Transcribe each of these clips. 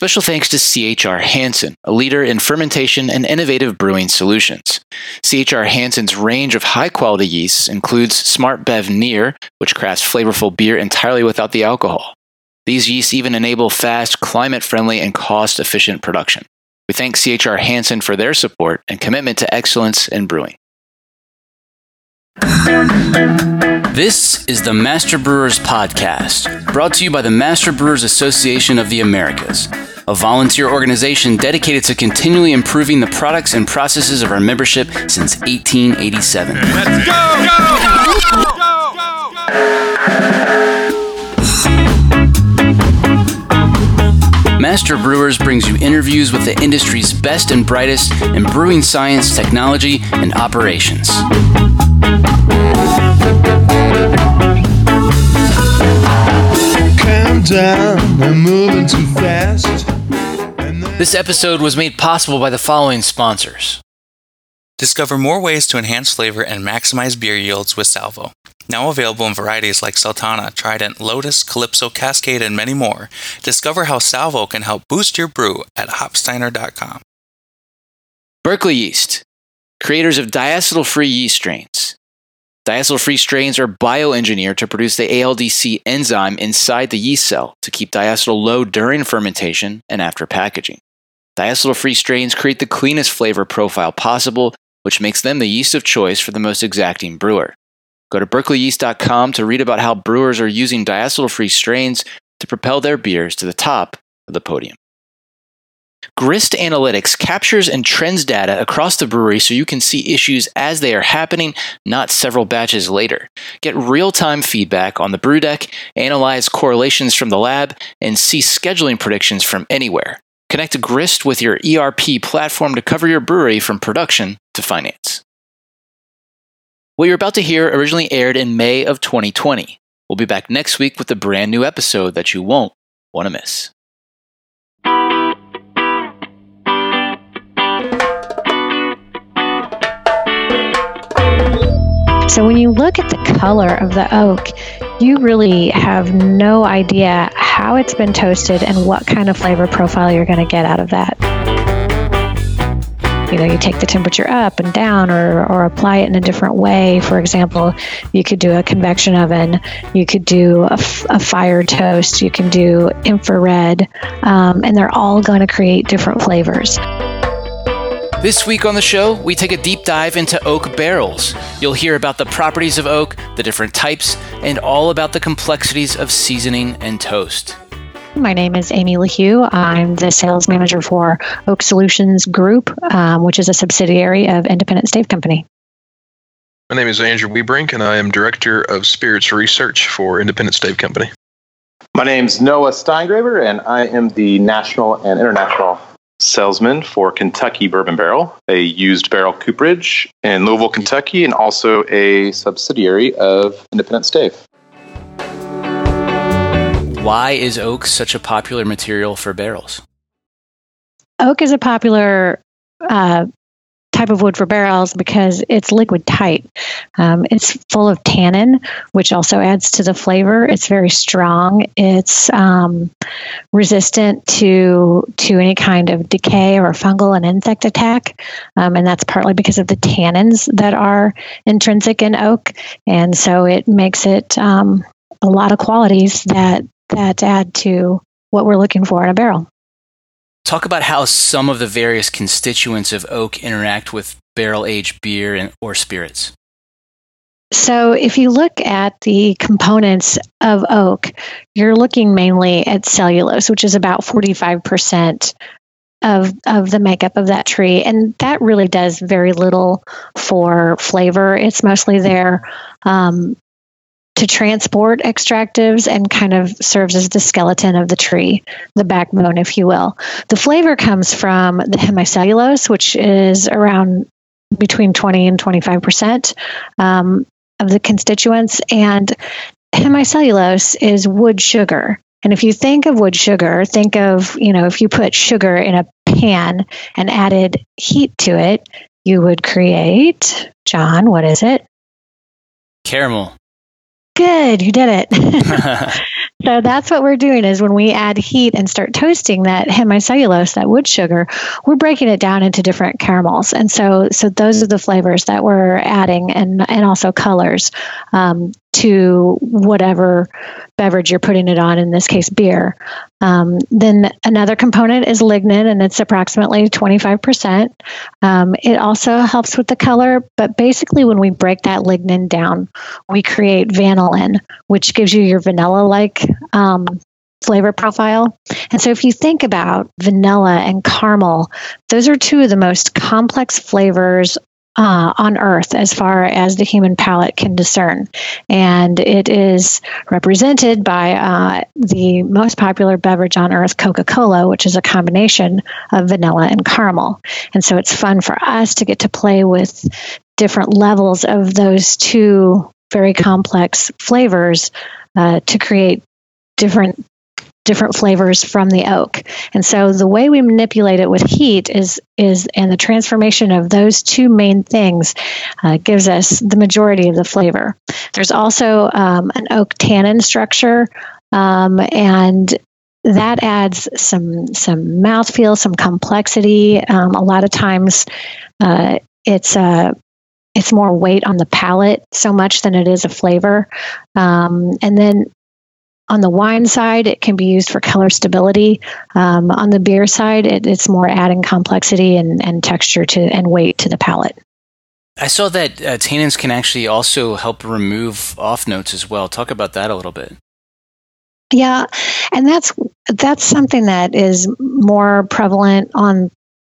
Special thanks to CHR Hansen, a leader in fermentation and innovative brewing solutions. CHR Hansen's range of high quality yeasts includes Smart Bev Near, which crafts flavorful beer entirely without the alcohol. These yeasts even enable fast, climate friendly, and cost efficient production. We thank CHR Hansen for their support and commitment to excellence in brewing. This is the Master Brewers Podcast, brought to you by the Master Brewers Association of the Americas, a volunteer organization dedicated to continually improving the products and processes of our membership since 1887. Let's go! go, go, go Master Brewers brings you interviews with the industry's best and brightest in brewing science, technology, and operations. down, I'm moving too fast. This episode was made possible by the following sponsors. Discover more ways to enhance flavor and maximize beer yields with Salvo. Now available in varieties like Sultana, Trident, Lotus, Calypso, Cascade, and many more. Discover how Salvo can help boost your brew at hopsteiner.com. Berkeley Yeast, creators of diacetyl free yeast strains. Diacetyl free strains are bioengineered to produce the ALDC enzyme inside the yeast cell to keep diacetyl low during fermentation and after packaging. Diacetyl free strains create the cleanest flavor profile possible, which makes them the yeast of choice for the most exacting brewer. Go to berkeleyyeast.com to read about how brewers are using diacetyl free strains to propel their beers to the top of the podium. Grist Analytics captures and trends data across the brewery so you can see issues as they are happening, not several batches later. Get real time feedback on the brew deck, analyze correlations from the lab, and see scheduling predictions from anywhere. Connect Grist with your ERP platform to cover your brewery from production to finance. What you're about to hear originally aired in May of 2020. We'll be back next week with a brand new episode that you won't want to miss. So when you look at the color of the oak, you really have no idea how it's been toasted and what kind of flavor profile you're going to get out of that. You know, you take the temperature up and down or, or apply it in a different way. For example, you could do a convection oven, you could do a, a fire toast, you can do infrared, um, and they're all going to create different flavors. This week on the show, we take a deep dive into oak barrels. You'll hear about the properties of oak, the different types, and all about the complexities of seasoning and toast. My name is Amy LaHue. I'm the sales manager for Oak Solutions Group, um, which is a subsidiary of Independent Stave Company. My name is Andrew Wiehebrink, and I am Director of Spirits Research for Independent Stave Company. My name is Noah Steingraeber, and I am the national and international salesman for Kentucky Bourbon Barrel, a used barrel cooperage in Louisville, Kentucky, and also a subsidiary of Independent Stave. Why is oak such a popular material for barrels? Oak is a popular uh, type of wood for barrels because it's liquid tight. Um, it's full of tannin, which also adds to the flavor. It's very strong. It's um, resistant to to any kind of decay or fungal and insect attack, um, and that's partly because of the tannins that are intrinsic in oak, and so it makes it um, a lot of qualities that that add to what we're looking for in a barrel. Talk about how some of the various constituents of oak interact with barrel aged beer and, or spirits. So, if you look at the components of oak, you're looking mainly at cellulose, which is about 45% of, of the makeup of that tree. And that really does very little for flavor. It's mostly there um, to transport extractives and kind of serves as the skeleton of the tree, the backbone, if you will. The flavor comes from the hemicellulose, which is around between 20 and 25 percent um, of the constituents, and hemicellulose is wood sugar. And if you think of wood sugar, think of, you know, if you put sugar in a pan and added heat to it, you would create, John, what is it? Caramel. Good, you did it. so that's what we're doing is when we add heat and start toasting that hemicellulose, that wood sugar, we're breaking it down into different caramels. And so so those are the flavors that we're adding and and also colors um, to whatever beverage you're putting it on, in this case, beer. Um, then another component is lignin, and it's approximately 25%. Um, it also helps with the color, but basically, when we break that lignin down, we create vanillin, which gives you your vanilla like um, flavor profile. And so if you think about vanilla and caramel, those are two of the most complex flavors uh, on earth as far as the human palate can discern. And it is represented by uh, the most popular beverage on earth, Coca Cola, which is a combination of vanilla and caramel. And so it's fun for us to get to play with different levels of those two very complex flavors uh, to create different different flavors from the oak. And so the way we manipulate it with heat is is and the transformation of those two main things uh, gives us the majority of the flavor. There's also um, an oak tannin structure, um, and that adds some some mouthfeel, some complexity. Um, a lot of times, uh, it's a uh, it's more weight on the palate so much than it is a flavor. Um, and then on the wine side, it can be used for color stability. Um, on the beer side, it, it's more adding complexity and, and texture to and weight to the palate. I saw that uh, tannins can actually also help remove off notes as well. Talk about that a little bit. Yeah, and that's that's something that is more prevalent on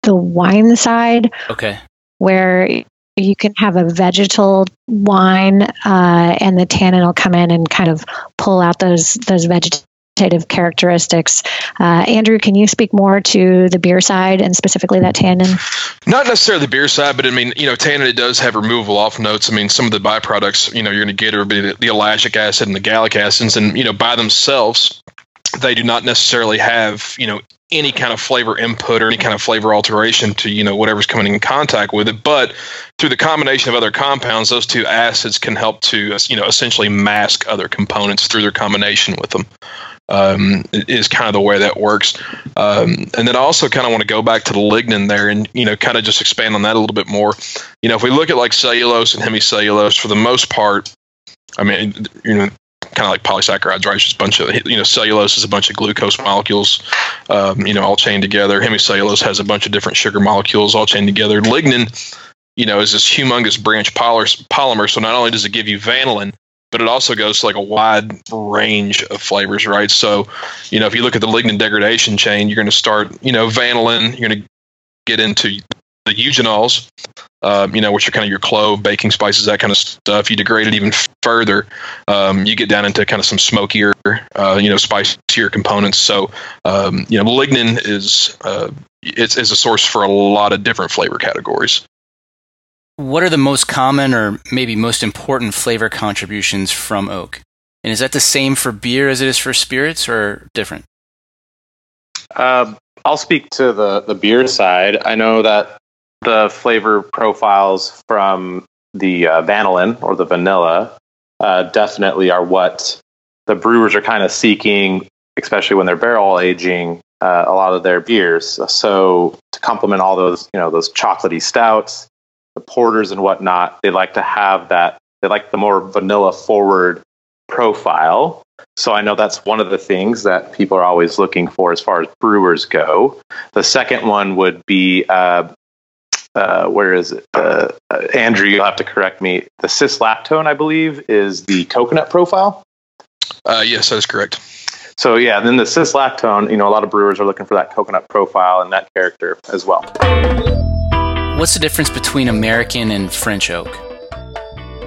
the wine side. Okay. Where you can have a vegetal wine, uh, and the tannin will come in and kind of pull out those those vegetative characteristics. Uh, Andrew, can you speak more to the beer side and specifically that tannin? Not necessarily the beer side, but I mean, you know, tannin it does have removal off notes. I mean, some of the byproducts, you know, you're going to get are the, the ellagic acid and the gallic acids, and you know, by themselves, they do not necessarily have you know any kind of flavor input or any kind of flavor alteration to you know whatever's coming in contact with it. But through the combination of other compounds those two acids can help to you know essentially mask other components through their combination with them um, is kind of the way that works. Um, and then i also kind of want to go back to the lignin there and you know kind of just expand on that a little bit more. You know if we look at like cellulose and hemicellulose for the most part I mean, you know, kind of like polysaccharides, right? It's just a bunch of you know cellulose is a bunch of glucose molecules, um, you know, all chained together. Hemicellulose has a bunch of different sugar molecules all chained together. Lignin, you know, is this humongous branch polymer. So not only does it give you vanillin, but it also goes to like a wide range of flavors, right? So, you know, if you look at the lignin degradation chain, you're going to start, you know, vanillin. You're going to get into the eugenols, um, you know, which are kind of your clove, baking spices, that kind of stuff. You degrade it even further. Um, you get down into kind of some smokier, uh, you know, spicier components. So, um, you know, lignin is uh, it's, is a source for a lot of different flavor categories. What are the most common or maybe most important flavor contributions from oak? And is that the same for beer as it is for spirits or different? Uh, I'll speak to the, the beer side. I know that the flavor profiles from the uh, vanillin or the vanilla uh, definitely are what the brewers are kind of seeking, especially when they're barrel aging uh, a lot of their beers. So to complement all those, you know, those chocolatey stouts, the porters and whatnot, they like to have that. They like the more vanilla forward profile. So I know that's one of the things that people are always looking for as far as brewers go. The second one would be uh, uh, where is it? Uh, uh, Andrew, you'll have to correct me. The cis lactone, I believe, is the coconut profile. Uh, yes, that is correct. So yeah, then the cis lactone, you know, a lot of brewers are looking for that coconut profile and that character as well. What's the difference between American and French oak?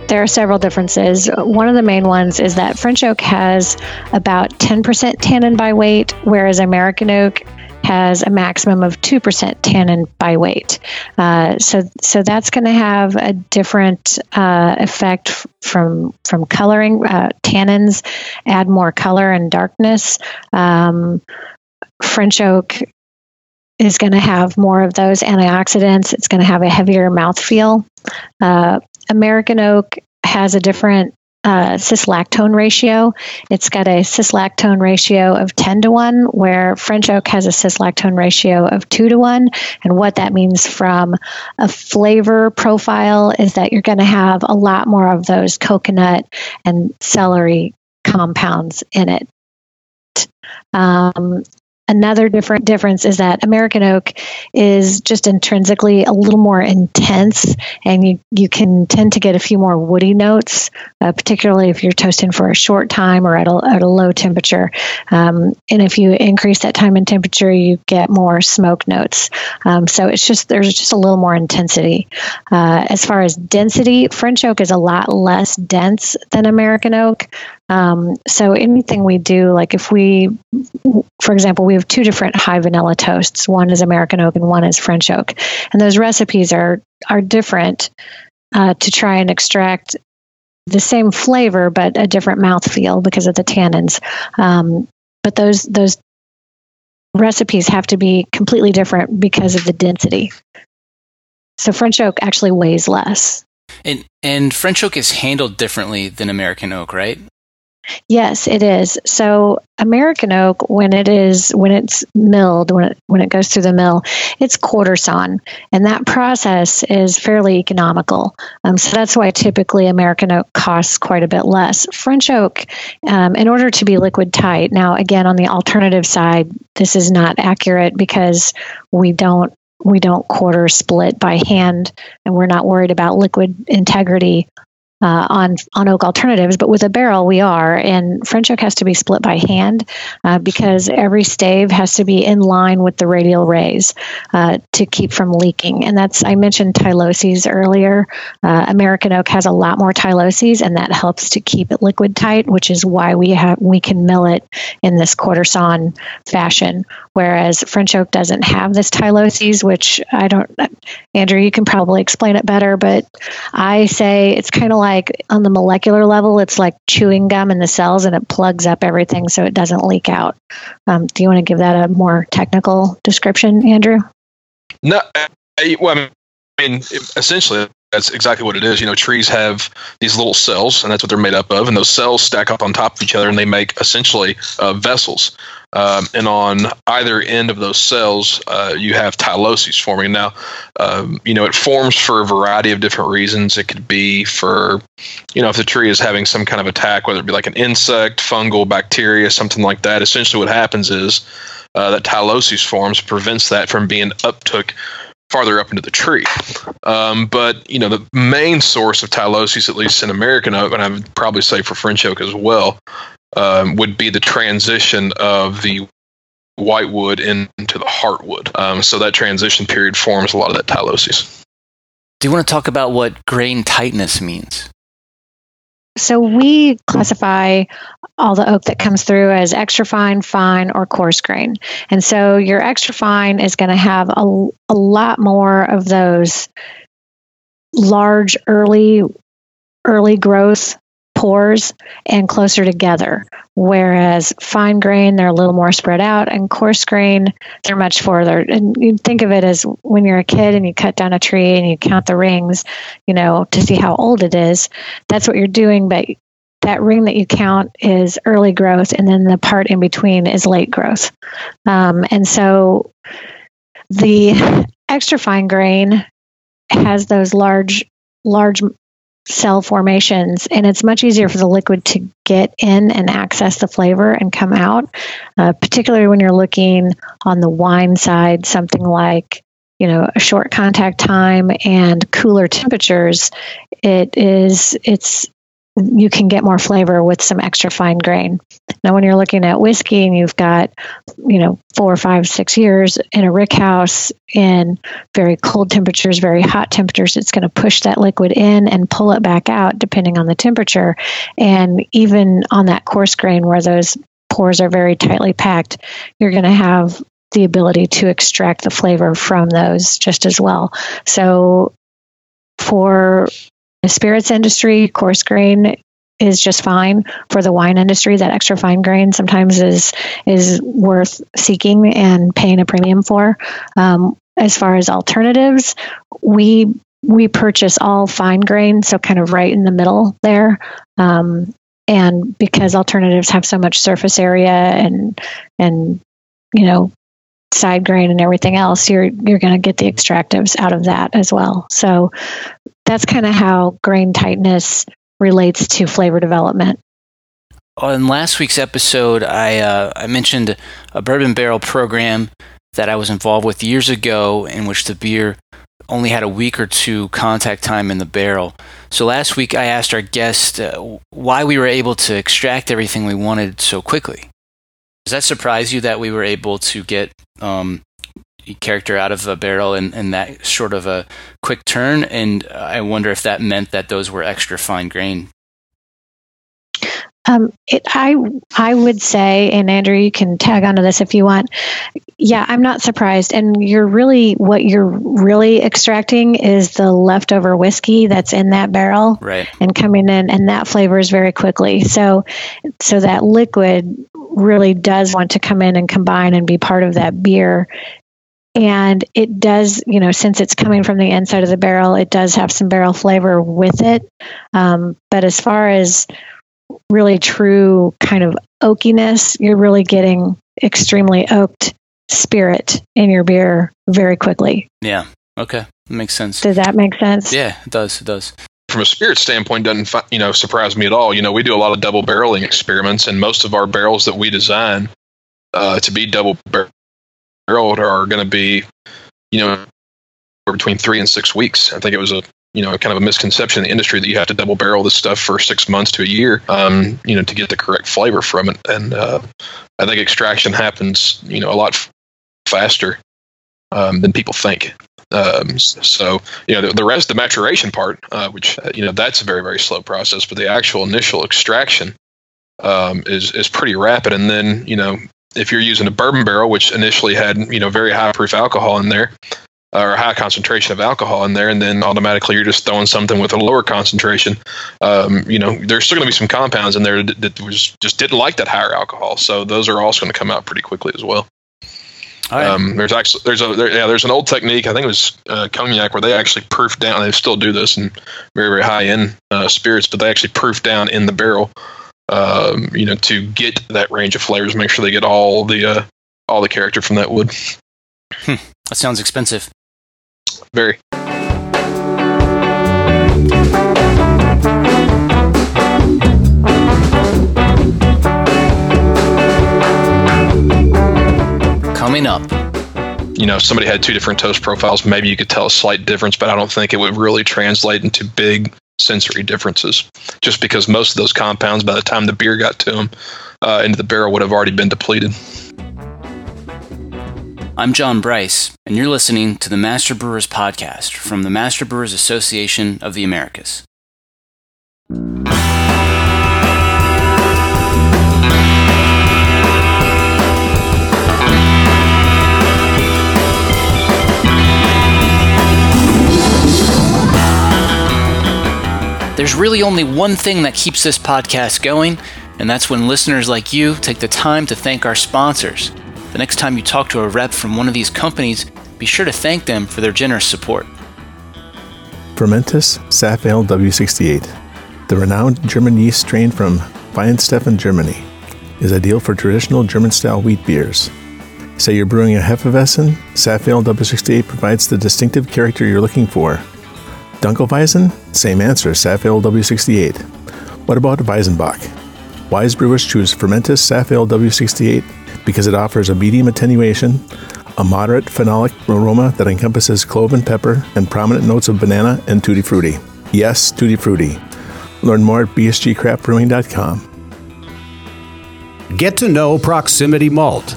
There are several differences. One of the main ones is that French oak has about 10% tannin by weight, whereas American oak has a maximum of 2% tannin by weight. Uh, so, so that's going to have a different uh, effect f- from, from coloring. Uh, tannins add more color and darkness. Um, French oak is going to have more of those antioxidants. It's going to have a heavier mouthfeel. Uh, American oak has a different uh, cis-lactone ratio. It's got a cis-lactone ratio of 10 to 1, where French oak has a cis-lactone ratio of 2 to 1. And what that means from a flavor profile is that you're going to have a lot more of those coconut and celery compounds in it. Um, Another different difference is that American oak is just intrinsically a little more intense, and you, you can tend to get a few more woody notes, uh, particularly if you're toasting for a short time or at a, at a low temperature. Um, and if you increase that time and temperature, you get more smoke notes. Um, so it's just there's just a little more intensity. Uh, as far as density, French oak is a lot less dense than American oak. Um, so anything we do, like if we, for example, we have two different high vanilla toasts. One is American oak and one is French oak, and those recipes are are different uh, to try and extract the same flavor but a different mouthfeel because of the tannins. Um, but those those recipes have to be completely different because of the density. So French oak actually weighs less. And and French oak is handled differently than American oak, right? Yes, it is. So American oak, when it is when it's milled, when it when it goes through the mill, it's quarter sawn, and that process is fairly economical. Um, so that's why typically American oak costs quite a bit less. French oak, um, in order to be liquid tight. Now, again, on the alternative side, this is not accurate because we don't we don't quarter split by hand, and we're not worried about liquid integrity uh, on on oak alternatives, but with a barrel we are. And French oak has to be split by hand uh, because every stave has to be in line with the radial rays uh, to keep from leaking. And that's I mentioned tyloses earlier. Uh, American oak has a lot more tyloses, and that helps to keep it liquid tight, which is why we have we can mill it in this quarter sawn fashion. Whereas French oak doesn't have this tyloses, which I don't. Andrew, you can probably explain it better, but I say it's kind of like on the molecular level, it's like chewing gum in the cells and it plugs up everything so it doesn't leak out. Um, do you want to give that a more technical description, Andrew? No, I, well, I mean, essentially, that's exactly what it is. You know, trees have these little cells, and that's what they're made up of. And those cells stack up on top of each other, and they make essentially uh, vessels. Um, and on either end of those cells, uh, you have tyloses forming. Now, um, you know, it forms for a variety of different reasons. It could be for, you know, if the tree is having some kind of attack, whether it be like an insect, fungal, bacteria, something like that. Essentially, what happens is uh, that tyloses forms prevents that from being uptook farther up into the tree. Um, but you know, the main source of tyloses, at least in American oak, and I would probably say for French oak as well, um, would be the transition of the whitewood into the heartwood. Um, so that transition period forms a lot of that tyloses. Do you want to talk about what grain tightness means? So we classify all the oak that comes through as extra fine, fine, or coarse grain. And so your extra fine is going to have a, a lot more of those large early early growth pores and closer together. Whereas fine grain, they're a little more spread out, and coarse grain, they're much further. And you think of it as when you're a kid and you cut down a tree and you count the rings, you know, to see how old it is. That's what you're doing, but that ring that you count is early growth, and then the part in between is late growth. Um, and so the extra fine grain has those large large cell formations, and it's much easier for the liquid to get in and access the flavor and come out. Uh, particularly when you're looking on the wine side, something like you know a short contact time and cooler temperatures. It is it's you can get more flavor with some extra fine grain. Now, when you're looking at whiskey and you've got, you know, four, five, six years in a rick house in very cold temperatures, very hot temperatures, it's going to push that liquid in and pull it back out depending on the temperature. And even on that coarse grain where those pores are very tightly packed, you're going to have the ability to extract the flavor from those just as well. So for the spirits industry, coarse grain is just fine. For the wine industry, that extra fine grain sometimes is is worth seeking and paying a premium for. Um, as far as alternatives, we we purchase all fine grain, so kind of right in the middle there. Um, and because alternatives have so much surface area and and you know side grain and everything else, you're you're going to get the extractives out of that as well. So that's kind of how grain tightness relates to flavor development. On last week's episode, I uh, I mentioned a bourbon barrel program that I was involved with years ago, in which the beer only had a week or two contact time in the barrel. So last week, I asked our guest uh, why we were able to extract everything we wanted so quickly. Does that surprise you that we were able to get um, character out of a barrel in, in that sort of a quick turn? And I wonder if that meant that those were extra fine grain um, it, I I would say, and Andrew, you can tag onto this if you want. Yeah, I'm not surprised. And you're really what you're really extracting is the leftover whiskey that's in that barrel, right? And coming in, and that flavors very quickly. So, so that liquid really does want to come in and combine and be part of that beer. And it does, you know, since it's coming from the inside of the barrel, it does have some barrel flavor with it. Um, but as far as really true kind of oakiness, you're really getting extremely oaked spirit in your beer very quickly. Yeah. Okay. Makes sense. Does that make sense? Yeah, it does. It does. From a spirit standpoint, doesn't you know surprise me at all. You know, we do a lot of double barreling experiments, and most of our barrels that we design uh, to be double barreled are going to be, you know, between three and six weeks. I think it was a you know kind of a misconception in the industry that you have to double barrel this stuff for six months to a year um, you know to get the correct flavor from it. And uh, i think extraction happens you know a lot faster um, than people think. Um, so you know the, the, rest the maturation part uh, which uh, you know that's a very very slow process but the actual initial extraction um, is is pretty rapid. And then you know if you're using a bourbon barrel which initially had you know very high proof alcohol in there or a high concentration of alcohol in there, and then automatically you're just throwing something with a lower concentration. Um, you know, there's still going to be some compounds in there that, that, was just didn't like that higher alcohol, so those are also going to come out pretty quickly as well. Um, there's actually there's a there, yeah there's an old technique I think it was uh, cognac where they actually proof down they still do this in very very high end uh, spirits but they actually proof down in the barrel um, you know to get that range of flavors make sure they get all the uh, all the character from that wood. Hmm. That sounds expensive. Very. Coming up. You know, if somebody had two different toast profiles, maybe you could tell a slight difference, but I don't think it would really translate into big sensory differences. Just because most of those compounds, by the time the beer got to them, uh, into the barrel, would have already been depleted. I'm John Bryce, and you're listening to the Master Brewers Podcast from the Master Brewers Association of the Americas. There's really only one thing that keeps this podcast going, and that's when listeners like you take the time to thank our sponsors. The next time you talk to a rep from one of these companies, be sure to thank them for their generous support. Fermentis Saf Ale W68, the renowned German yeast strain from Weihenstephan, Germany, is ideal for traditional German style wheat beers. Say you're brewing a Hefeweizen, Saf Ale W68 provides the distinctive character you're looking for. Dunkelweizen? Same answer, Saf Ale W68. What about Weizenbock? Wise brewers choose Fermentis Saf Ale W68 because it offers a medium attenuation, a moderate phenolic aroma that encompasses clove and pepper, and prominent notes of banana and tutti frutti. Yes, tutti frutti. Learn more at bsgcraftbrewing.com. Get to know Proximity Malt.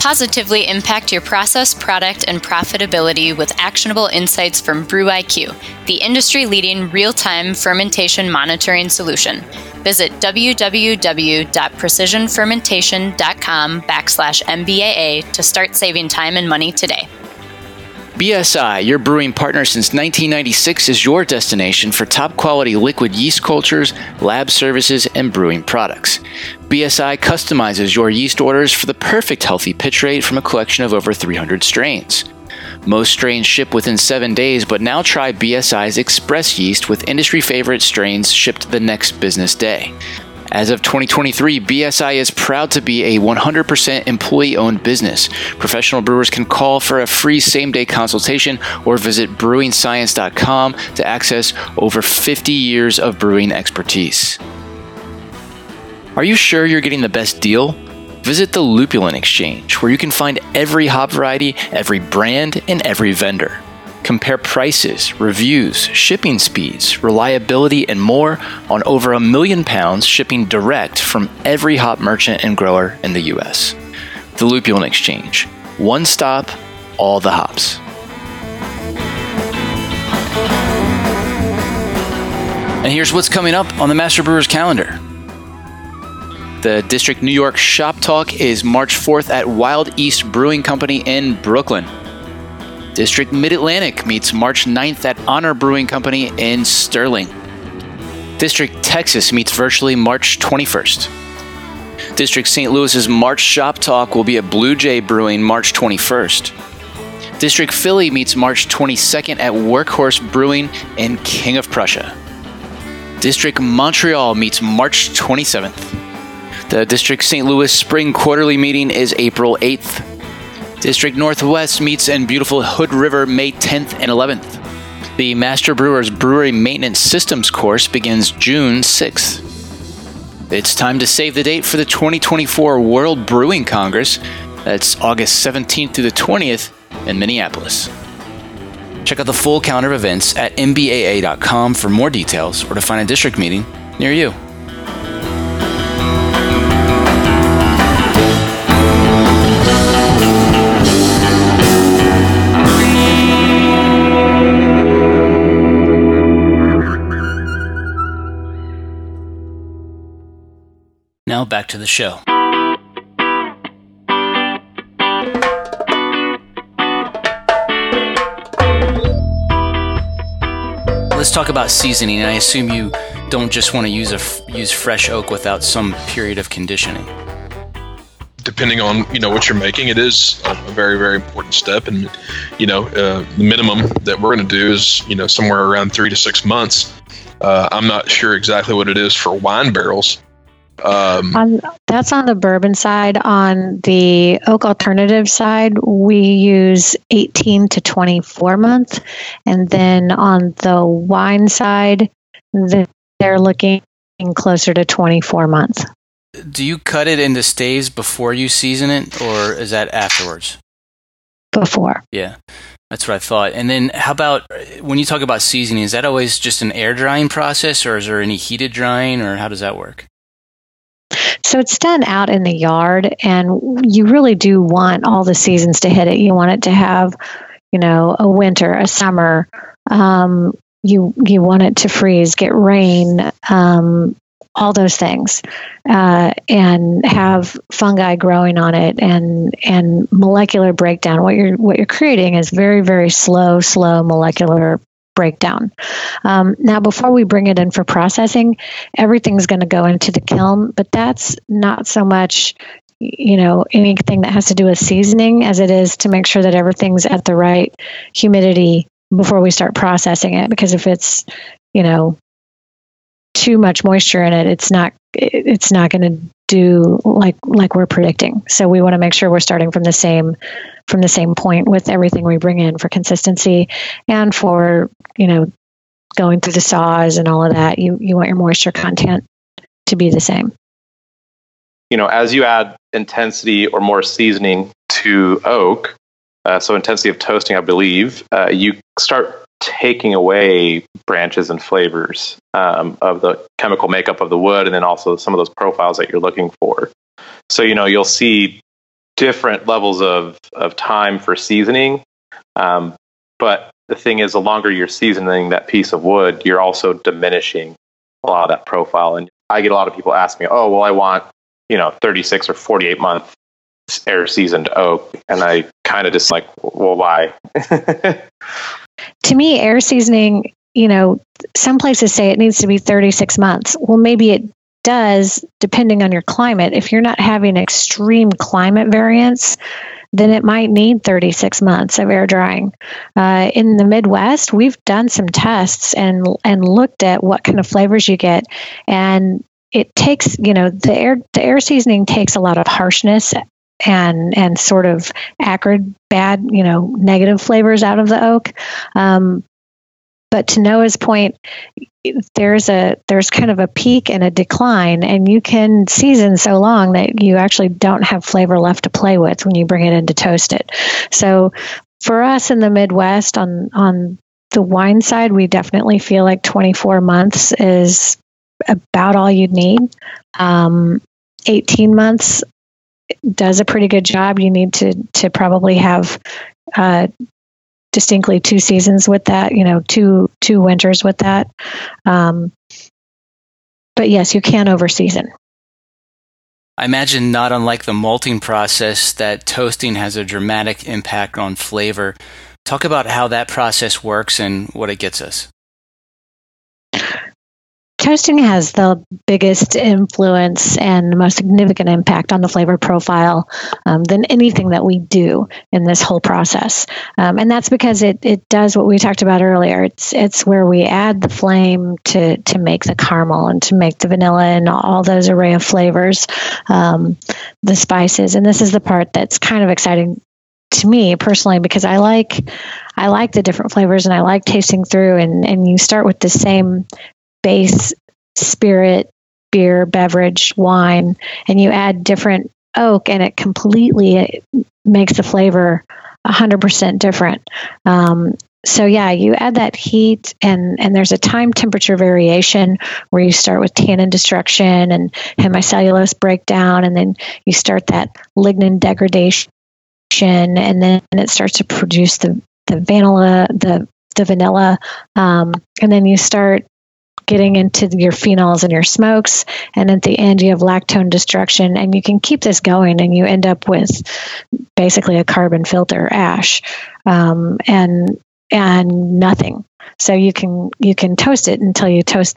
Positively impact your process, product, and profitability with actionable insights from BrewIQ, the industry-leading real-time fermentation monitoring solution. Visit www.precisionfermentation.com backslash MBAA to start saving time and money today. BSI, your brewing partner since 1996, is your destination for top quality liquid yeast cultures, lab services, and brewing products. BSI customizes your yeast orders for the perfect healthy pitch rate from a collection of over 300 strains. Most strains ship within seven days, but now try BSI's Express yeast with industry favorite strains shipped the next business day. As of 2023, BSI is proud to be a 100% employee owned business. Professional brewers can call for a free same day consultation or visit brewingscience.com to access over 50 years of brewing expertise. Are you sure you're getting the best deal? Visit the Lupulin Exchange, where you can find every hop variety, every brand, and every vendor. Compare prices, reviews, shipping speeds, reliability, and more on over a million pounds shipping direct from every hop merchant and grower in the U.S. The Lupulin Exchange. One stop, all the hops. And here's what's coming up on the Master Brewers calendar. The District New York Shop Talk is March 4th at Wild East Brewing Company in Brooklyn. District Mid Atlantic meets March 9th at Honor Brewing Company in Sterling. District Texas meets virtually March 21st. District St. Louis's March Shop Talk will be at Blue Jay Brewing March 21st. District Philly meets March 22nd at Workhorse Brewing in King of Prussia. District Montreal meets March 27th. The District St. Louis Spring Quarterly meeting is April 8th. District Northwest meets in beautiful Hood River May 10th and 11th. The Master Brewers Brewery Maintenance Systems course begins June 6th. It's time to save the date for the 2024 World Brewing Congress. That's August 17th through the 20th in Minneapolis. Check out the full calendar of events at mbaa.com for more details or to find a district meeting near you. To the show. Let's talk about seasoning. I assume you don't just want to use a use fresh oak without some period of conditioning. Depending on you know what you're making, it is a very very important step, and you know uh, the minimum that we're going to do is you know somewhere around three to six months. Uh, I'm not sure exactly what it is for wine barrels, um, on, that's on the bourbon side. On the oak alternative side, we use 18 to 24 months. And then on the wine side, they're looking closer to 24 months. Do you cut it into staves before you season it, or is that afterwards? Before. Yeah. That's what I thought. And then, how about when you talk about seasoning? Is that always just an air drying process, or is there any heated drying, or how does that work? So it's done out in the yard, and you really do want all the seasons to hit it. You want it to have, you know, a winter, a summer. Um, you you want it to freeze, get rain, um, all those things, uh, and have fungi growing on it, and and molecular breakdown. What you're what you're creating is very very slow, slow molecular breakdown. Um, now, before we bring it in for processing, everything's going to go into the kiln, but that's not so much you know anything that has to do with seasoning as it is to make sure that everything's at the right humidity before we start processing it because if it's you know too much moisture in it it's not it's not going to do like like we're predicting so we want to make sure we're starting from the same from the same point with everything we bring in for consistency and for you know going through the saws and all of that. You you want your moisture content to be the same. You know as you add intensity or more seasoning to oak uh, so intensity of toasting i believe uh, you start taking away branches and flavors um, of the chemical makeup of the wood and then also some of those profiles that you're looking for. So you know you'll see different levels of, of time for seasoning. Um, but the thing is, the longer you're seasoning that piece of wood, you're also diminishing a lot of that profile. And I get a lot of people ask me, oh, well, I want, you know, 36 or 48 month air seasoned oak, and I kind of just like, well, why? to me, air seasoning, you know, some places say it needs to be 36 months. Well, maybe it does, depending on your climate. If you're not having extreme climate variance, then it might need 36 months of air drying. Uh, in the Midwest, we've done some tests and and looked at what kind of flavors you get, and it takes you know the air the air seasoning takes a lot of harshness and and sort of acrid, bad, you know, negative flavors out of the oak. Um, but to Noah's point, there's a there's kind of a peak and a decline, and you can season so long that you actually don't have flavor left to play with when you bring it in to toast it. So for us in the Midwest on on the wine side, we definitely feel like 24 months is about all you'd need. Um, 18 months does a pretty good job. You need to to probably have uh, distinctly two seasons with that. You know, two two winters with that. Um, but yes, you can over season. I imagine not unlike the malting process, that toasting has a dramatic impact on flavor. Talk about how that process works and what it gets us toasting has the biggest influence and the most significant impact on the flavor profile um, than anything that we do in this whole process. Um, and that's because it, it does what we talked about earlier. It's it's where we add the flame to to make the caramel and to make the vanilla and all those array of flavors, um, the spices. And this is the part that's kind of exciting to me personally because I like I like the different flavors and I like tasting through and and you start with the same base spirit, beer, beverage, wine, and you add different oak, and it completely makes the flavor 100% different. Um, so yeah, you add that heat, and and there's a time temperature variation where you start with tannin destruction and hemicellulose breakdown, and then you start that lignin degradation, and then it starts to produce the the vanilla, the the vanilla, um, and then you start getting into your phenols and your smokes. And at the end, you have lactone destruction, and you can keep this going, and you end up with basically a carbon filter ash um, and and nothing. So you can you can toast it until you toast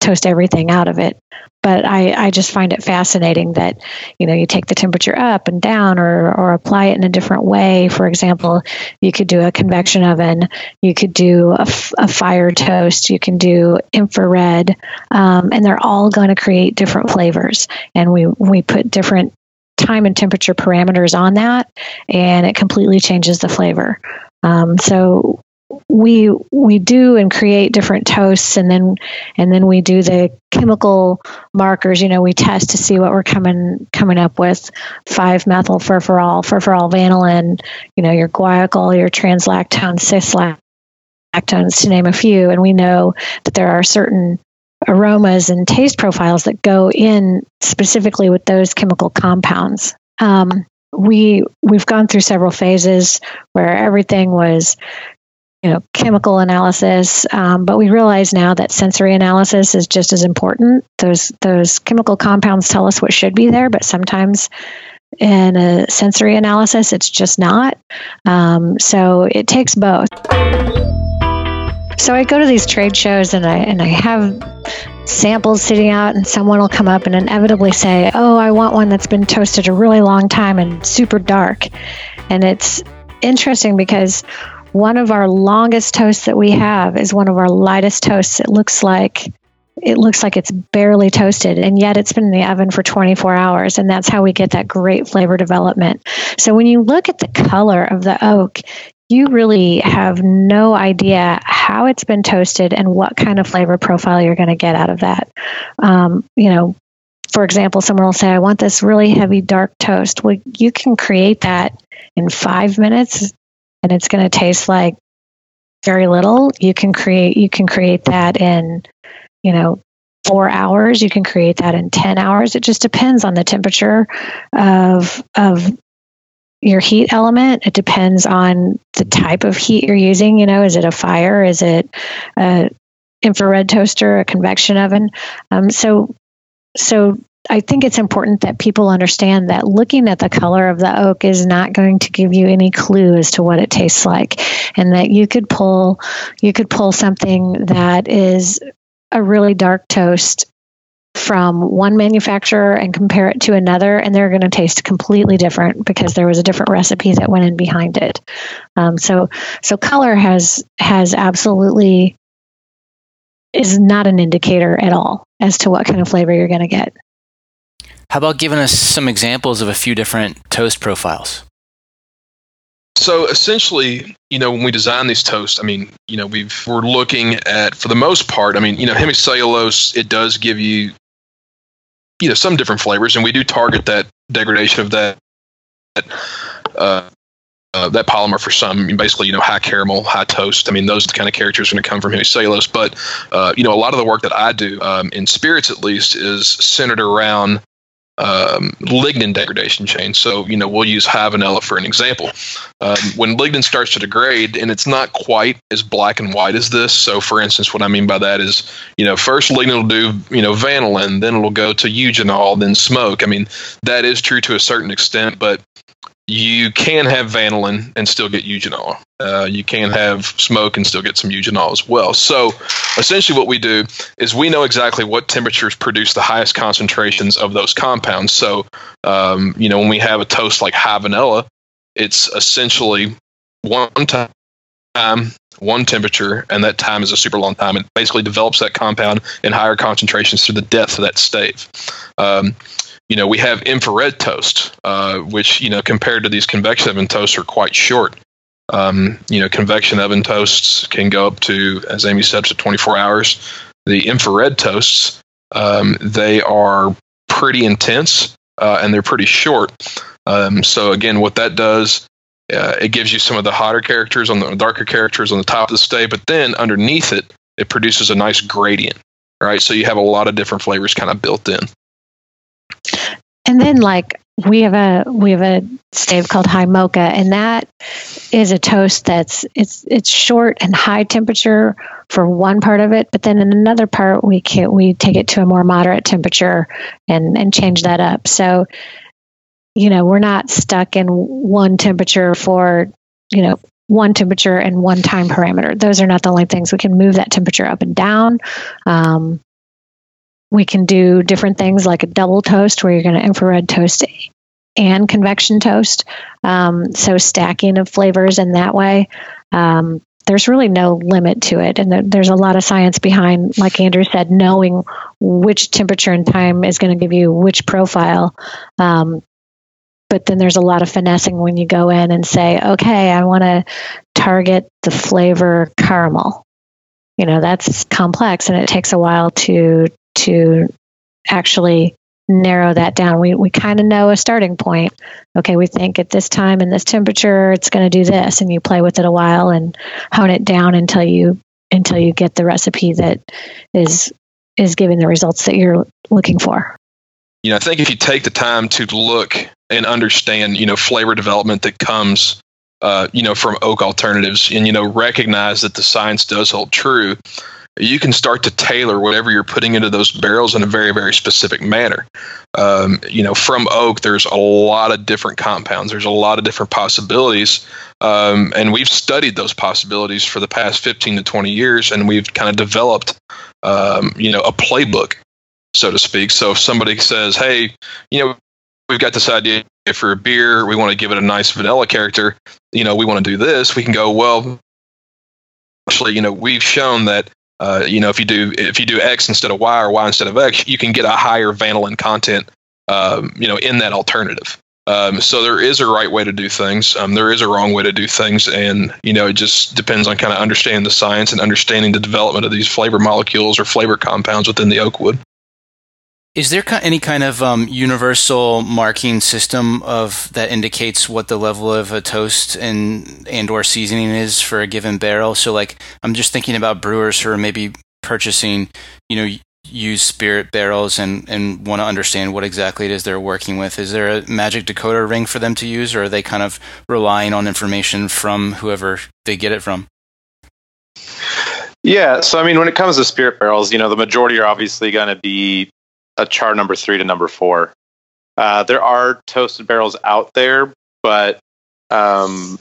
toast everything out of it. But I, I just find it fascinating that, you know, you take the temperature up and down or, or apply it in a different way. For example, you could do a convection oven, you could do a, a fire toast, you can do infrared, um, and they're all going to create different flavors. And we, we put different time and temperature parameters on that, and it completely changes the flavor. Um, so we we do and create different toasts and then and then we do the chemical markers you know we test to see what we're coming coming up with. 5 methyl furfural furfural vanillin you know your guaiacol your translactone cis lactones to name a few. And we know that there are certain aromas and taste profiles that go in specifically with those chemical compounds. Um, we we've gone through several phases where everything was you know chemical analysis um, but we realize now that sensory analysis is just as important. Those those chemical compounds tell us what should be there but sometimes in a sensory analysis it's just not. Um, so it takes both. So i go to these trade shows and i and i have samples sitting out and someone will come up and inevitably say oh i want one that's been toasted a really long time and super dark. And it's interesting because one of our longest toasts that we have is one of our lightest toasts. It looks like it looks like it's barely toasted and yet it's been in the oven for 24 hours and that's how we get that great flavor development. So when you look at the color of the oak, you really have no idea how it's been toasted and what kind of flavor profile you're going to get out of that. Um, you know, for example, someone will say, I want this really heavy dark toast. Well, you can create that in five minutes and it's going to taste like very little. You can create you can create that in you know four hours. You can create that in 10 hours. It just depends on the temperature of of your heat element. It depends on the type of heat you're using you know. Is it a fire? Is it a infrared toaster a convection oven? Um, so so I think it's important that people understand that looking at the color of the oak is not going to give you any clue as to what it tastes like, and that you could pull you could pull something that is a really dark toast from one manufacturer and compare it to another, and they're going to taste completely different because there was a different recipe that went in behind it. Um, so, so color has has absolutely is not an indicator at all as to what kind of flavor you're going to get. How about giving us some examples of a few different toast profiles? So essentially, you know, when we design these toasts, I mean, you know, we've we're looking at for the most part, I mean, you know, hemicellulose it does give you you know some different flavors, and we do target that degradation of that that uh, uh, that polymer for some. I mean, basically, you know, high caramel, high toast. I mean, those kind of characters are going to come from hemicellulose. But uh, you know, a lot of the work that I do um, in spirits, at least, is centered around um, lignin degradation chain. So, you know, we'll use high for an example. Um, when lignin starts to degrade, and it's not quite as black and white as this. So, for instance, what I mean by that is, you know, first lignin will do, you know, vanillin, then it'll go to eugenol, then smoke. I mean, that is true to a certain extent, but you can have vanillin and still get eugenol. Uh, you can have smoke and still get some eugenol as well. So essentially, what we do is we know exactly what temperatures produce the highest concentrations of those compounds. So, um, you know, when we have a toast like high vanilla, it's essentially one time, one temperature, and that time is a super long time. It basically develops that compound in higher concentrations through the depth of that stave. Um, you know, we have infrared toast, uh, which, you know, compared to these convection oven toasts are quite short. Um, you know, convection oven toasts can go up to, as Amy said, to 24 hours. The infrared toasts, um, they are pretty intense uh, and they're pretty short. Um, so again, what that does, uh, it gives you some of the hotter characters on the darker characters on the top of the stave, but then underneath it, it produces a nice gradient. Right, so you have a lot of different flavors kind of built in. And then like we have a we have a stave called high mocha and that is a toast that's it's it's short and high temperature for one part of it but then in another part we can we take it to a more moderate temperature and and change that up. So you know we're not stuck in one temperature for you know one temperature and one time parameter. Those are not the only things. We can move that temperature up and down. Um, we can do different things like a double toast where you're going to infrared toast and convection toast. Um, so stacking of flavors in that way. Um, there's really no limit to it. And there's a lot of science behind, like Andrew said, knowing which temperature and time is going to give you which profile. Um, but then there's a lot of finessing when you go in and say, okay, I want to target the flavor caramel. You know, that's complex and it takes a while to to actually narrow that down. We, we kind of know a starting point. Okay, we think at this time and this temperature, it's going to do this, and you play with it a while and hone it down until you until you get the recipe that is is giving the results that you're looking for. You know, I think if you take the time to look and understand, you know, flavor development that comes, uh, you know, from oak alternatives, and you know, recognize that the science does hold true you can start to tailor whatever you're putting into those barrels in a very very specific manner. Um, you know from oak there's a lot of different compounds. There's a lot of different possibilities. Um, and we've studied those possibilities for the past 15 to 20 years and we've kind of developed um, you know a playbook so to speak. So if somebody says hey you know we've got this idea for a beer. We want to give it a nice vanilla character. You know we want to do this we can go well actually you know we've shown that uh, you know, if you do if you do X instead of Y or Y instead of X, you can get a higher vanillin content, um, you know, in that alternative. Um, so there is a right way to do things. Um, there is a wrong way to do things, and you know, it just depends on kind of understanding the science and understanding the development of these flavor molecules or flavor compounds within the oak wood. Is there any kind of um, universal marking system of that indicates what the level of a toast and and or seasoning is for a given barrel? So, like, I'm just thinking about brewers who are maybe purchasing, you know, used spirit barrels and and want to understand what exactly it is they're working with. Is there a magic decoder ring for them to use, or are they kind of relying on information from whoever they get it from? Yeah, so I mean, when it comes to spirit barrels, you know, the majority are obviously going to be a char number three to number four. Uh, there are toasted barrels out there, but um,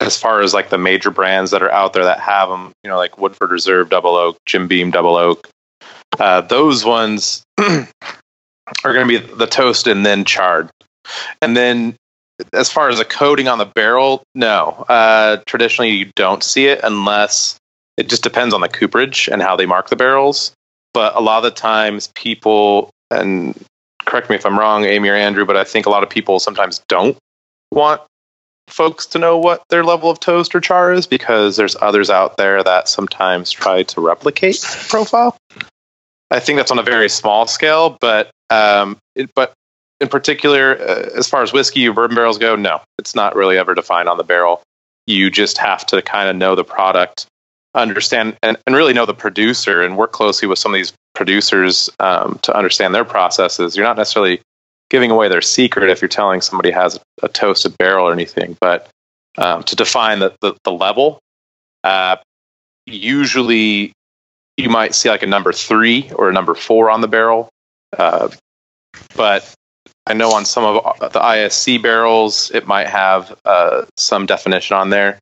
as far as like the major brands that are out there that have them, you know, like Woodford Reserve Double Oak, Jim Beam Double Oak, uh, those ones are going to be the toast and then charred. And then as far as a coating on the barrel, no. Uh, traditionally, you don't see it unless it just depends on the cooperage and how they mark the barrels. But a lot of the times, people, and correct me if I'm wrong, Amy or Andrew, but I think a lot of people sometimes don't want folks to know what their level of toast or char is because there's others out there that sometimes try to replicate profile. I think that's on a very small scale, but um, it, but in particular, uh, as far as whiskey bourbon barrels go, no, it's not really ever defined on the barrel. You just have to kind of know the product, understand, and, and really know the producer and work closely with some of these producers um, to understand their processes. You're not necessarily giving away their secret if you're telling somebody has a toasted barrel or anything, but um, to define the, the, the level, uh, usually you might see like a number three or a number four on the barrel. Uh, but I know on some of the ISC barrels, it might have uh, some definition on there.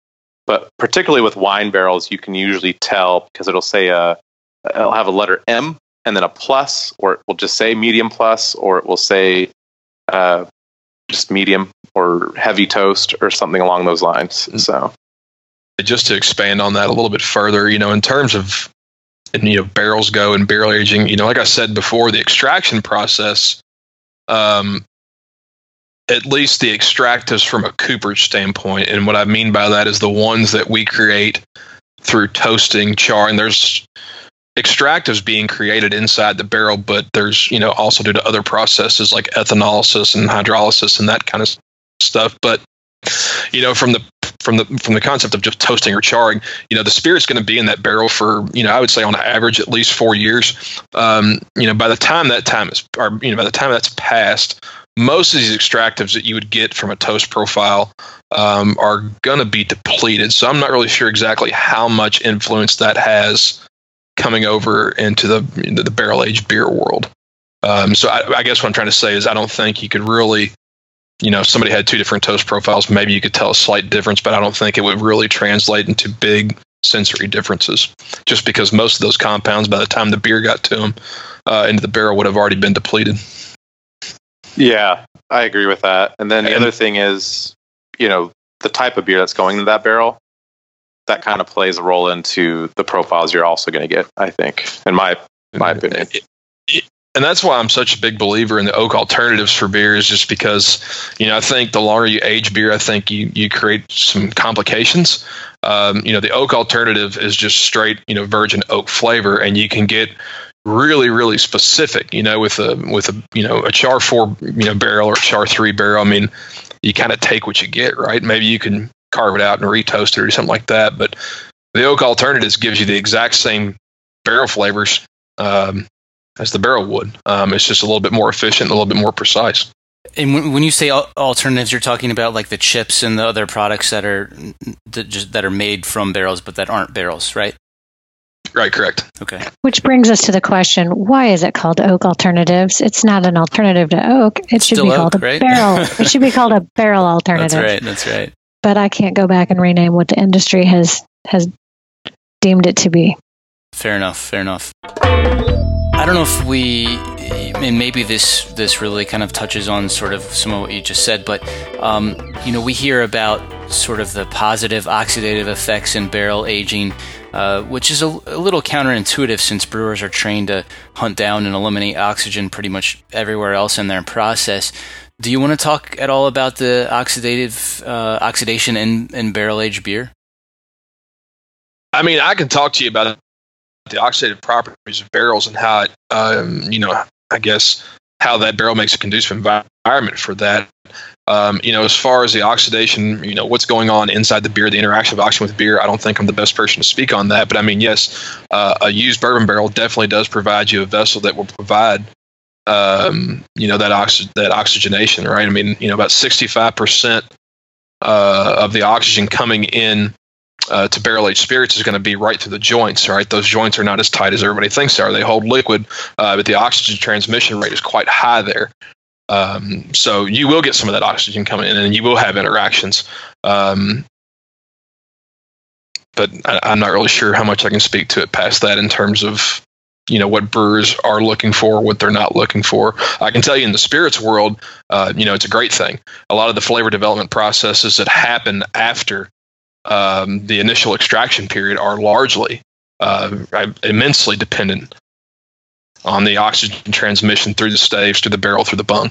But particularly with wine barrels, you can usually tell because it'll say a, uh, it'll have a letter M and then a plus, or it will just say medium plus, or it will say uh, just medium or heavy toast or something along those lines. Mm. So, just to expand on that a little bit further, you know, in terms of and you know barrels go and barrel aging, you know, like I said before, the extraction process um, at least the extractives from a cooperage standpoint. And what I mean by that is the ones that we create through toasting, char, and there's extractives being created inside the barrel, but there's, you know, also due to other processes like ethanolysis and hydrolysis and that kind of stuff. But, you know, from the from the from the concept of just toasting or charring, you know, the spirit's going to be in that barrel for you know I would say on average at least four years. Um, you know, by the time that time is, or you know, by the time that's passed, most of these extractives that you would get from a toast profile um, are going to be depleted. So I'm not really sure exactly how much influence that has coming over into the the barrel aged beer world. Um, so I, I, guess what I'm trying to say is I don't think you could really you know, if somebody had two different toast profiles, maybe you could tell a slight difference, but I don't think it would really translate into big sensory differences. Just because most of those compounds, by the time the beer got to them uh, into the barrel, would have already been depleted. Yeah, I agree with that. And then the and, other thing is, you know, the type of beer that's going into that barrel, that kind of plays a role into the profiles you're also going to get. I think, in my my opinion. It, and that's why I'm such a big believer in the oak alternatives for beer is just because, you know, I think the longer you age beer, I think you, you create some complications. Um, you know, the oak alternative is just straight, you know, virgin oak flavor, and you can get really, really specific, you know, with a, with a, you know, a char four, you know, barrel or a char three barrel. I mean, you kind of take what you get, right? Maybe you can carve it out and retoast it or something like that. But the oak alternatives gives you the exact same barrel flavors. Um, as the barrel would. Um, it's just a little bit more efficient, a little bit more precise. And when you say alternatives, you're talking about like the chips and the other products that are that, just, that are made from barrels, but that aren't barrels, right? Right, correct. Okay. Which brings us to the question: Why is it called oak alternatives? It's not an alternative to oak. It should Still be called a right? barrel. it should be called a barrel alternative. That's right. That's right. But I can't go back and rename what the industry has has deemed it to be. Fair enough. Fair enough. I don't know if we, and maybe this this really kind of touches on sort of some of what you just said, but um, you know we hear about sort of the positive oxidative effects in barrel aging, uh, which is a, a, little counterintuitive since brewers are trained to hunt down and eliminate oxygen pretty much everywhere else in their process. Do you want to talk at all about the oxidative uh, oxidation in, in barrel aged beer? I mean, I can talk to you about the oxidative properties of barrels and how it, um, you know, I guess how that barrel makes a conducive environment for that. Um, you know, as far as the oxidation, you know, what's going on inside the beer, the interaction of oxygen with beer, I don't think I'm the best person to speak on that. But I mean, yes, uh, a used bourbon barrel definitely does provide you a vessel that will provide, um, you know, that oxy- that oxygenation, right? I mean, you know, about 65% uh, of the oxygen coming in uh, to barrel aged spirits is going to be right through the joints. Right, those joints are not as tight as everybody thinks they are. They hold liquid, uh, but the oxygen transmission rate is quite high there. Um, so you will get some of that oxygen coming in, and you will have interactions. Um, but I, I'm not really sure how much I can speak to it past that in terms of you know what brewers are looking for, what they're not looking for. I can tell you in the spirits world, uh, you know, it's a great thing. A lot of the flavor development processes that happen after um, the initial extraction period are largely uh, immensely dependent on the oxygen transmission through the staves, through the barrel, through the bung.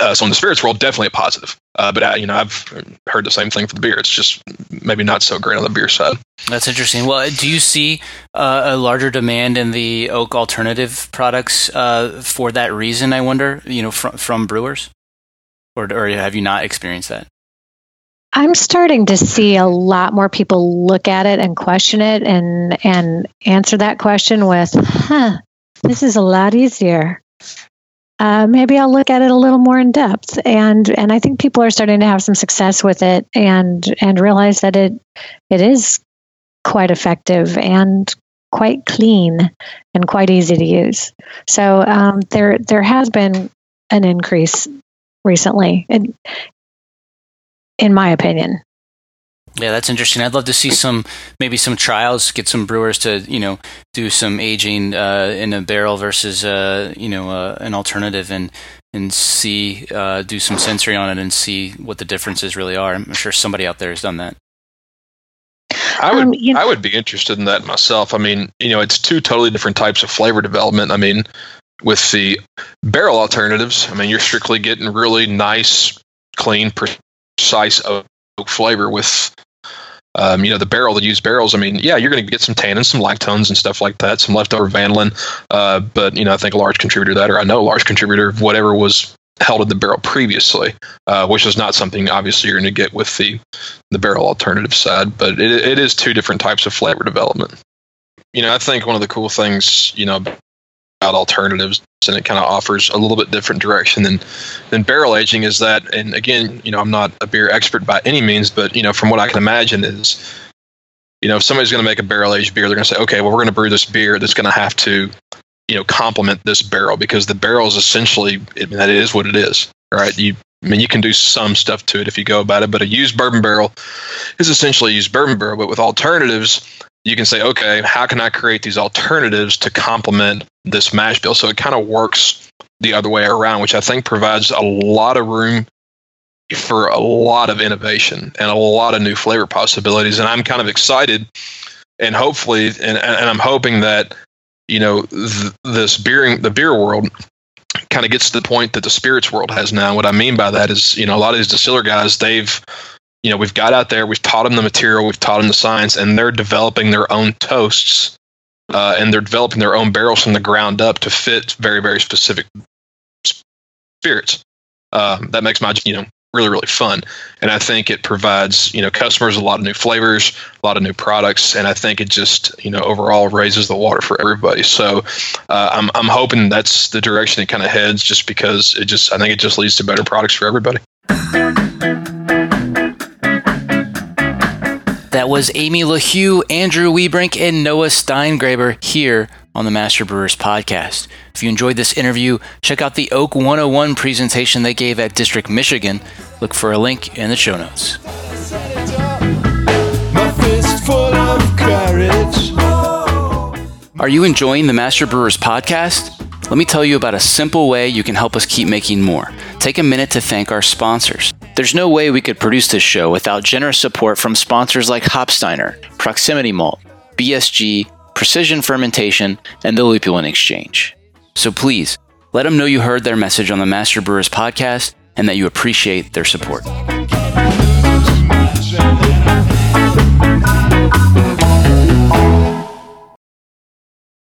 Uh, so in the spirits world, definitely a positive. Uh, but uh, you know, I've heard the same thing for the beer. It's just maybe not so great on the beer side. That's interesting. Well, do you see uh, a larger demand in the oak alternative products uh, for that reason? I wonder. You know, from from brewers, or or have you not experienced that? I'm starting to see a lot more people look at it and question it and and answer that question with, "Huh, this is a lot easier." Uh, maybe I'll look at it a little more in depth, and and I think people are starting to have some success with it and and realize that it it is quite effective and quite clean and quite easy to use. So um, there there has been an increase recently, in, in my opinion. Yeah, that's interesting. I'd love to see some maybe some trials, get some brewers to you know do some aging uh, in a barrel versus uh, you know uh, an alternative, and and see uh, do some sensory on it and see what the differences really are. I'm sure somebody out there has done that. I would um, you know, I would be interested in that myself. I mean, you know, it's two totally different types of flavor development. I mean, with the barrel alternatives, I mean, you're strictly getting really nice, clean, precise oak flavor with um, you know, the barrel, the used barrels, I mean, yeah, you're going to get some tannins, some lactones and stuff like that, some leftover vanillin. Uh, but, you know, I think a large contributor to that, or I know a large contributor of whatever was held in the barrel previously, uh, which is not something obviously you're going to get with the, the barrel alternative side, but it, it is two different types of flavor development. You know, I think one of the cool things, you know, about alternatives and it kind of offers a little bit different direction than than barrel aging is that and again you know i'm not a beer expert by any means but you know from what i can imagine is you know if somebody's going to make a barrel aged beer they're going to say okay well we're going to brew this beer that's going to have to you know complement this barrel because the barrel is essentially I mean, that is what it is right you I mean, you can do some stuff to it if you go about it, but a used bourbon barrel is essentially a used bourbon barrel. But with alternatives, you can say, okay, how can I create these alternatives to complement this mash bill? So it kind of works the other way around, which I think provides a lot of room for a lot of innovation and a lot of new flavor possibilities. And I'm kind of excited and hopefully, and, and I'm hoping that, you know, th- this beer, the beer world kind of gets to the point that the spirits world has now. What I mean by that is, you know, a lot of these distiller guys, they've, you know, we've got out there, we've taught them the material, we've taught them the science, and they're developing their own toasts, uh, and they're developing their own barrels from the ground up to fit very, very specific spirits. Um, that makes my, you know, really, really fun. And I think it provides, you know, customers a lot of new flavors, a lot of new products, and I think it just, you know, overall raises the water for everybody. So uh, I'm, I'm hoping that's the direction it kind of heads, just because it just, I think it just leads to better products for everybody. That was Amy LaHue, Andrew Wiehebrink, and Noah Steingraeber here on the Master Brewers podcast. If you enjoyed this interview, check out the Oak 101 presentation they gave at District, Michigan. Look for a link in the show notes. Are you enjoying the Master Brewers podcast? Let me tell you about a simple way you can help us keep making more. Take a minute to thank our sponsors. There's no way we could produce this show without generous support from sponsors like Hopsteiner, Proximity Malt, BSG, Precision Fermentation, and the Lupulin Exchange. So please, let them know you heard their message on the Master Brewers podcast and that you appreciate their support.